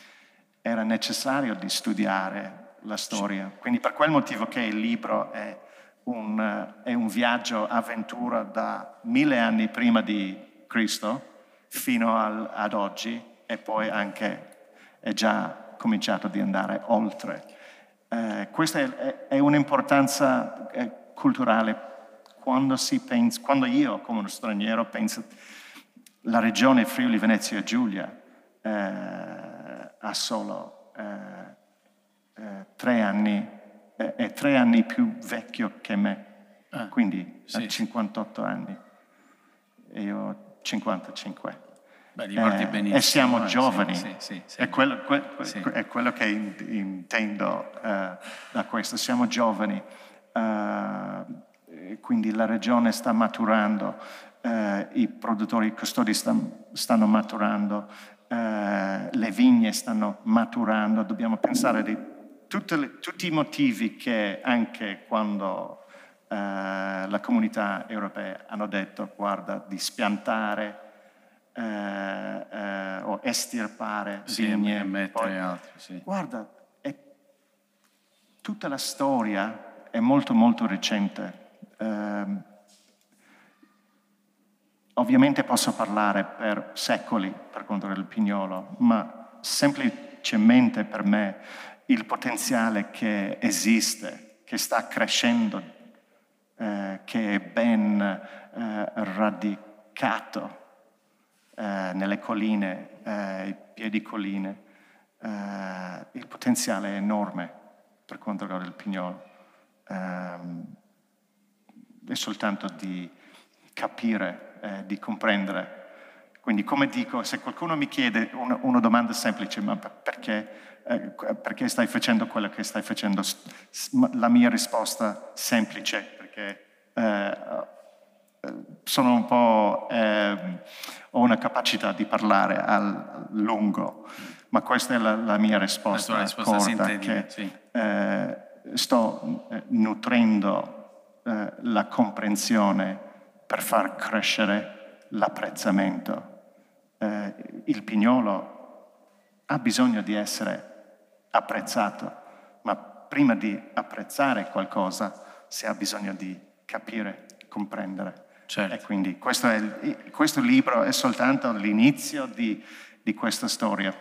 Era necessario di studiare la storia, quindi per quel motivo che il libro è un, è un viaggio avventura da mille anni prima di Cristo fino al, ad oggi e poi anche è già cominciato di andare oltre. Eh, questa è, è un'importanza eh, culturale quando, pensa, quando, io come uno straniero penso la regione Friuli Venezia Giulia eh, ha solo eh, eh, tre anni, è tre anni più vecchio che me, ah, quindi sì. ha 58 anni e io 55. Beh, eh, e siamo eh, giovani, sì, sì, sì, è, quello, que, è, quello, che intendo uh, da questo, siamo giovani, uh, quindi la regione sta maturando, uh, i produttori, i custodi stanno, stanno maturando, le vigne stanno maturando, dobbiamo pensare di le, tutti i motivi che anche quando la comunità europea hanno detto guarda di spiantare eh, eh, o estirpare sì, vigne. Poi, altro, sì. Guarda, è, tutta la storia è molto molto recente. Eh, ovviamente posso parlare per secoli per conto del pignolo, ma semplicemente per me il potenziale che esiste, che sta crescendo, eh, che è ben eh, radicato eh, nelle colline, eh, i piedi colline, eh, il potenziale è enorme per quanto riguarda il pignolo. Ehm, è soltanto di capire, eh, di comprendere. Quindi come dico, se qualcuno mi chiede una, una domanda semplice, ma perché, perché, stai facendo quello che stai facendo? La mia risposta semplice, perché eh, sono un po', eh, ho una capacità di parlare a lungo, ma questa è la, la mia risposta, la risposta corta, che sì. eh, sto eh, nutrendo eh, la comprensione per far crescere l'apprezzamento. Eh, il pignolo ha bisogno di essere apprezzato, ma prima di apprezzare qualcosa si ha bisogno di capire, comprendere. Certo. E quindi questo, è, questo, libro è soltanto l'inizio di, di, questa storia.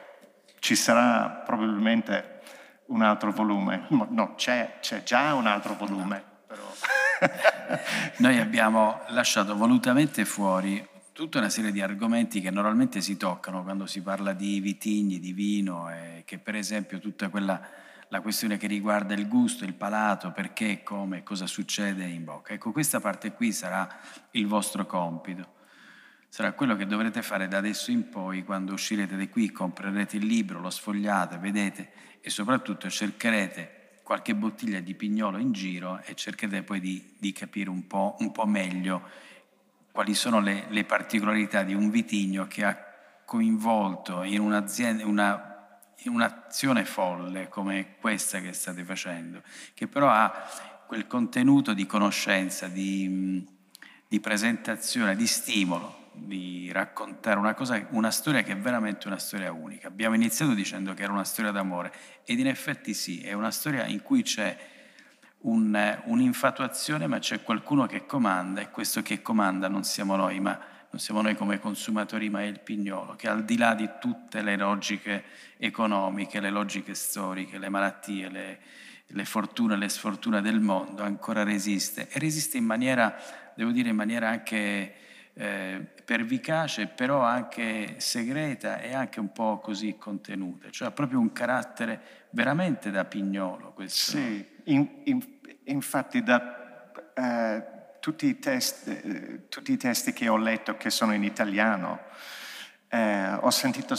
Ci sarà probabilmente un altro volume. No, c'è, c'è già un altro volume. Però. Noi abbiamo lasciato volutamente fuori tutta una serie di argomenti che normalmente si toccano quando si parla di vitigni, di vino, e che per esempio tutta quella la questione che riguarda il gusto, il palato, perché, come, cosa succede in bocca. Ecco, questa parte qui sarà il vostro compito. Sarà quello che dovrete fare da adesso in poi, quando uscirete di qui, comprerete il libro, lo sfogliate, vedete e soprattutto cercherete qualche bottiglia di pignolo in giro e cercherete poi di, di capire un po', un po', meglio quali sono le, le particolarità di un vitigno che ha coinvolto in un'azienda, una un'azione folle come questa che state facendo, che però ha quel contenuto di conoscenza, di, di presentazione, di stimolo, di raccontare una, cosa, una storia che è veramente una storia unica. Abbiamo iniziato dicendo che era una storia d'amore ed in effetti sì, è una storia in cui c'è un, un'infatuazione ma c'è qualcuno che comanda e questo che comanda non siamo noi ma non siamo noi come consumatori, ma è il pignolo, che al di là di tutte le logiche economiche, le logiche storiche, le malattie, le, le fortune, le sfortune del mondo, ancora resiste. E resiste in maniera, devo dire, in maniera anche eh, pervicace, però anche segreta e anche un po' così contenuta, cioè ha proprio un carattere veramente da pignolo. Questo. Sì, in, in, infatti da eh, tutti, i test, eh, tutti, i testi che ho letto che sono in italiano, eh, ho, sentito,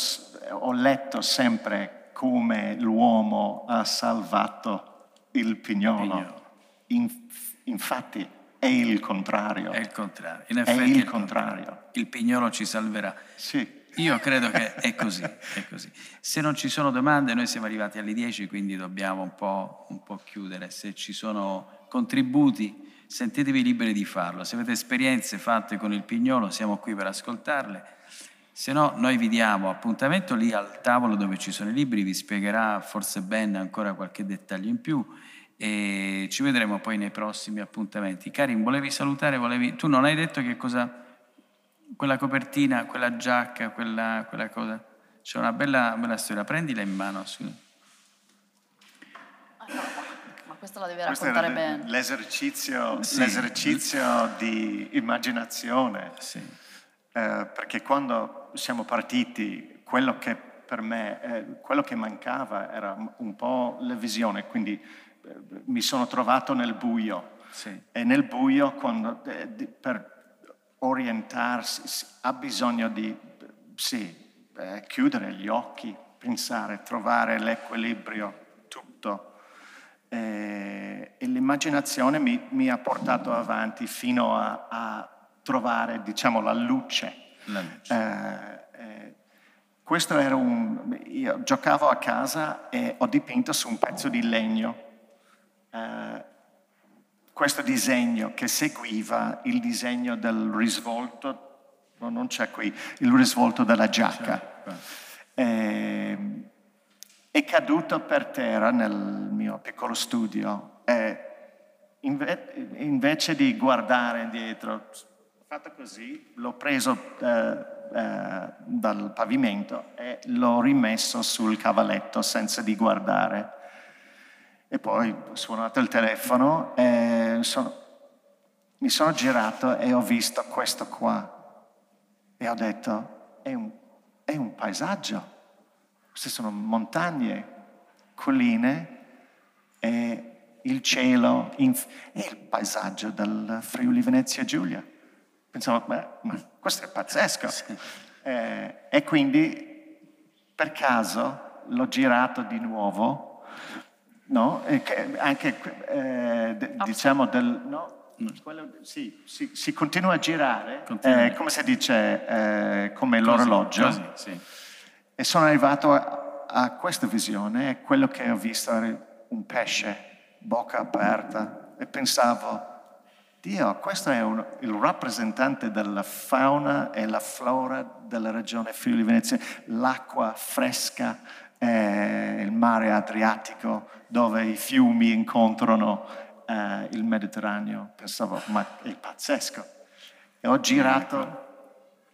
ho letto sempre come l'uomo ha salvato il pignolo. In, infatti è il contrario. È il contrario. In effetti è il, il contrario. Il pignolo ci salverà. Sì. Io credo che è così, è così, Se non ci sono domande, noi siamo arrivati alle 10, quindi dobbiamo un po', un po', chiudere. Se ci sono contributi, sentitevi liberi di farlo. Se avete esperienze fatte con il pignolo, siamo qui per ascoltarle. Se no, noi vi diamo appuntamento lì al tavolo dove ci sono i libri, vi spiegherà forse Ben ancora qualche dettaglio in più e ci vedremo poi nei prossimi appuntamenti. Karim, volevi salutare? Volevi... Tu non hai detto che cosa... Quella copertina, quella giacca, quella, quella cosa... C'è una bella, bella, storia, prendila in mano. Su. ma questa la devi raccontare bene. L'esercizio, sì. l'esercizio di immaginazione. Sì. Eh, perché quando siamo partiti, quello che per me, eh, quello che mancava era un po' la visione, quindi mi sono trovato nel buio sì. e nel buio quando, eh, per orientarsi ha bisogno di sì, eh, chiudere gli occhi, pensare, trovare l'equilibrio, tutto. E, e l'immaginazione mi, mi, ha portato avanti fino a, a trovare diciamo, la luce. La luce. Eh, eh questo era un... Io giocavo a casa e ho dipinto su un pezzo di legno eh, questo disegno che seguiva il disegno del risvolto, no, non c'è qui, il risvolto della giacca. Eh, è caduto per terra nel mio piccolo studio e inve- invece di guardare indietro, ho fatto così, l'ho preso eh, eh, dal pavimento e l'ho rimesso sul cavalletto senza di guardare. E poi ho suonato il telefono e sono, mi sono girato e ho visto questo qua. E ho detto, è un, è un paesaggio. Queste sono montagne, colline e il cielo, inf- è il paesaggio del Friuli Venezia Giulia. Pensavo, beh, ma questo è pazzesco. Eh, e quindi per caso l'ho girato di nuovo no? anche eh, d- diciamo del... No? Quello, sì, si, si, continua a girare, continua. Eh, come si dice, eh, come così, l'orologio. Così, sì. E sono arrivato a, a questa visione e quello che ho visto era un pesce, bocca aperta, e pensavo, Dio, questo è un, il rappresentante della fauna e la flora della regione Friuli Venezia, l'acqua fresca, eh, il mare Adriatico dove i fiumi incontrano eh, il Mediterraneo. Pensavo, ma è pazzesco. E ho girato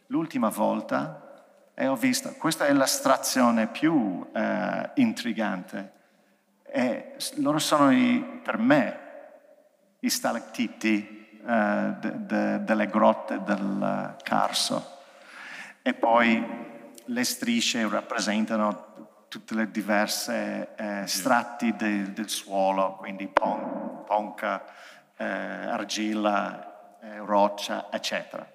l'ultima volta e ho visto, questa è la strazione più eh, intrigante. E loro sono i, per me i stalattiti eh, de, de, delle grotte del Carso. E poi le strisce rappresentano tutte le diverse eh, strati de, del suolo, quindi pon, ponca, eh, argilla, eh, roccia, eccetera.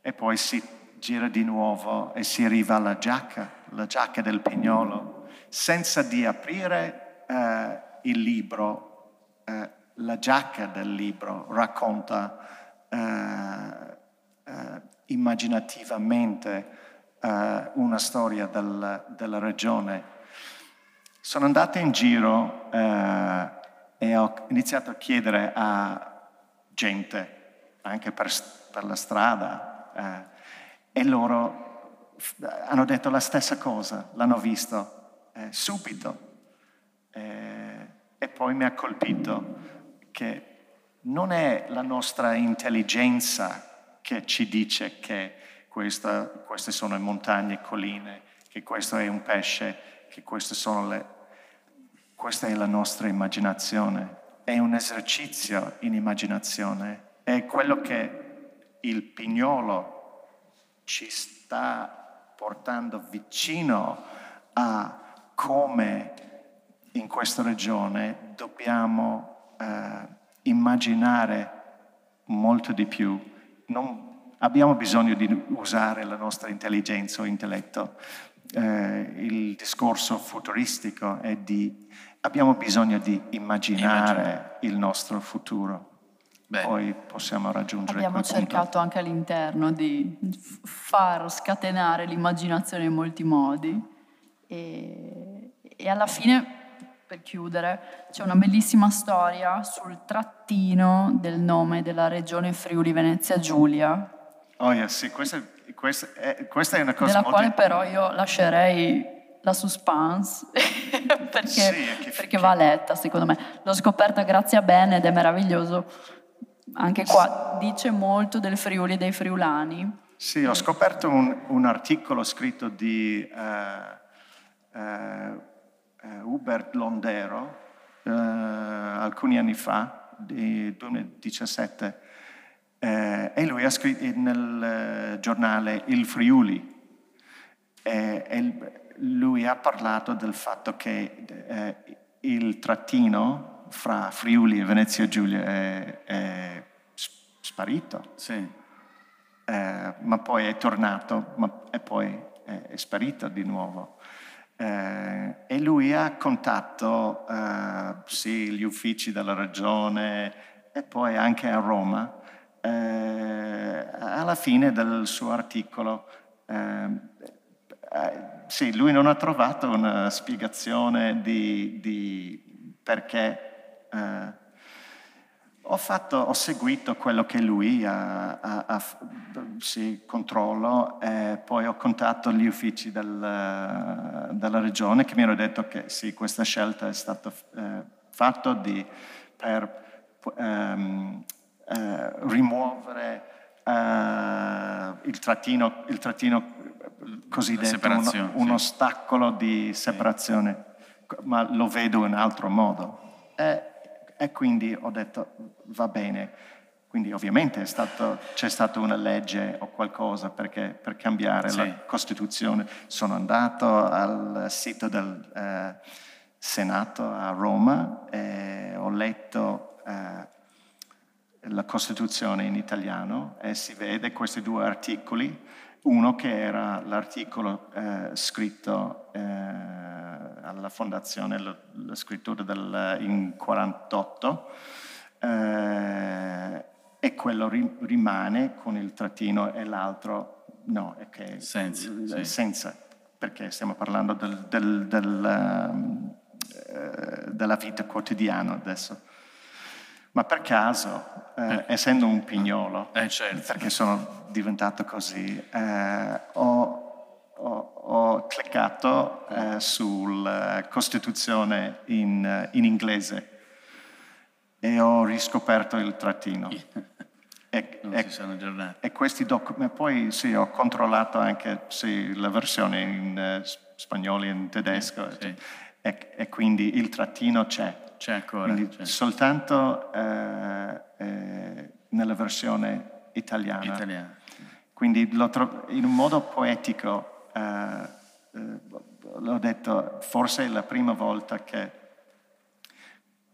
E poi si gira di nuovo e si arriva alla giacca, la giacca del pignolo, senza di aprire eh, il libro, eh, la giacca del libro racconta eh, immaginativamente eh, una storia del, della regione. Sono andato in giro eh, e ho iniziato a chiedere a gente, anche per, per la strada, eh, e loro hanno detto la stessa cosa, l'hanno visto eh, subito. Eh, e poi mi ha colpito che non è la nostra intelligenza che ci dice che questa, queste sono montagne e colline, che questo è un pesce, che queste sono le... Questa è la nostra immaginazione, è un esercizio in immaginazione, è quello che il pignolo ci sta portando vicino a come in questa regione dobbiamo eh, immaginare molto di più. Non abbiamo bisogno di usare la nostra intelligenza o intelletto. Eh, il discorso futuristico è di abbiamo bisogno di immaginare Immagina. il nostro futuro. Bene. Poi possiamo raggiungere Abbiamo cercato punto. anche all'interno di far scatenare l'immaginazione in molti modi e, e alla fine, per chiudere, c'è una bellissima storia sul trattino del nome della regione Friuli Venezia Giulia. Oh yeah, sì, questa, questa, è, questa è una cosa della quale però io lascerei la suspense perché, sì, perché va letta secondo me. L'ho scoperta grazie a Ben ed è meraviglioso anche qua dice molto del Friuli e dei friulani. Sì, ho scoperto un, un articolo scritto di uh, uh, Hubert Londero uh, alcuni anni fa, di 2017, e lui ha scritto nel giornale Il Friuli. E, e lui ha parlato del fatto che il trattino fra Friuli e Venezia Giulia è, è sparito. Sì. Eh, ma poi è tornato ma, e poi è, è sparito di nuovo. Eh, e lui ha contatto eh, sì, gli uffici della regione e poi anche a Roma. Eh, alla fine del suo articolo, eh, eh, sì, lui non ha trovato una spiegazione di, di perché eh, ho, fatto, ho, seguito quello che lui ha, ha, ha sì, controllo e poi ho contattato gli uffici del, della regione che mi hanno detto che sì, questa scelta è stata eh, fatta di, per ehm, eh, rimuovere eh, il trattino, il trattino cosiddetto, uno, uno sì. ostacolo di separazione, ma lo vedo in un altro modo. E, e quindi ho detto, va bene. Quindi ovviamente stato, c'è stata una legge o qualcosa perché, per cambiare sì. la Costituzione. Sono andato al sito del eh, Senato a Roma e ho letto eh, la Costituzione in italiano e si vede questi due articoli. Uno che era l'articolo eh, scritto eh, alla fondazione, la, la scrittura del, in 48, eh, e quello ri, rimane con il trattino e l'altro no, è che senza, sì. senza perché stiamo parlando del, del, del, um, della vita quotidiana adesso. Ma per caso, eh, eh. essendo un pignolo, eh, certo. perché sono diventato così, eh, ho ho, ho cliccato eh, sulla Costituzione in, eh, in, inglese e ho riscoperto il trattino. E, e. E questi documenti, poi sì, ho controllato anche sì, la versione in uh, spagnolo e in tedesco, sì. e, e, quindi il trattino c'è. C'è ancora. C'è. soltanto eh, eh, nella versione italiana. Italiana. Quindi tro- in un modo poetico eh, eh, l'ho detto, forse è la prima volta che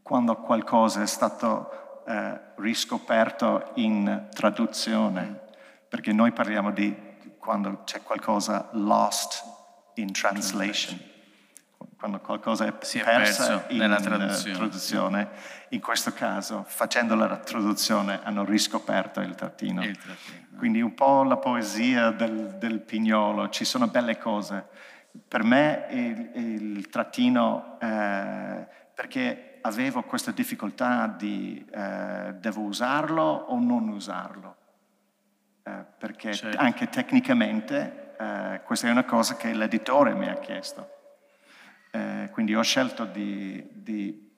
quando qualcosa è stato eh, riscoperto in traduzione, perché noi parliamo di quando c'è qualcosa lost in translation, quando qualcosa è si è persa in nella traduzione. traduzione. In questo caso, facendo la traduzione, hanno riscoperto il trattino. Il trattino. Quindi un po' la poesia del, del pignolo, ci sono belle cose. Per me il, il trattino, eh, perché avevo questa difficoltà di eh, devo usarlo o non usarlo, eh, perché certo. anche tecnicamente eh, questa è una cosa che l'editore mi ha chiesto. Eh, quindi ho scelto di, di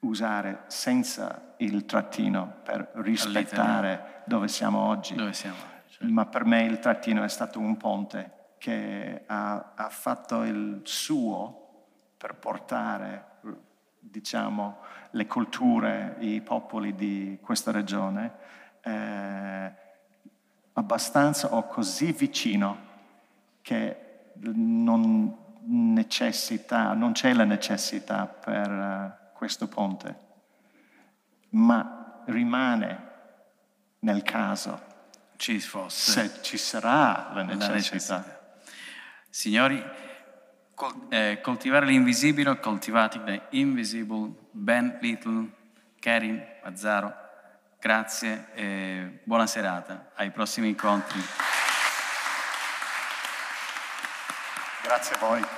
usare senza il trattino per rispettare dove siamo oggi. Dove siamo, certo. Ma per me il trattino è stato un ponte che ha, ha fatto il suo per portare, diciamo, le culture, i popoli di questa regione eh, abbastanza o così vicino che non, necessità, non c'è la necessità per uh, questo ponte, ma rimane nel caso ci fosse. se ci sarà la necessità. La necessità. Signori, col, eh, coltivare l'invisibile, coltivating the invisible, Ben Little, Karin Mazzaro, grazie e buona serata, ai prossimi incontri. Grazie a voi.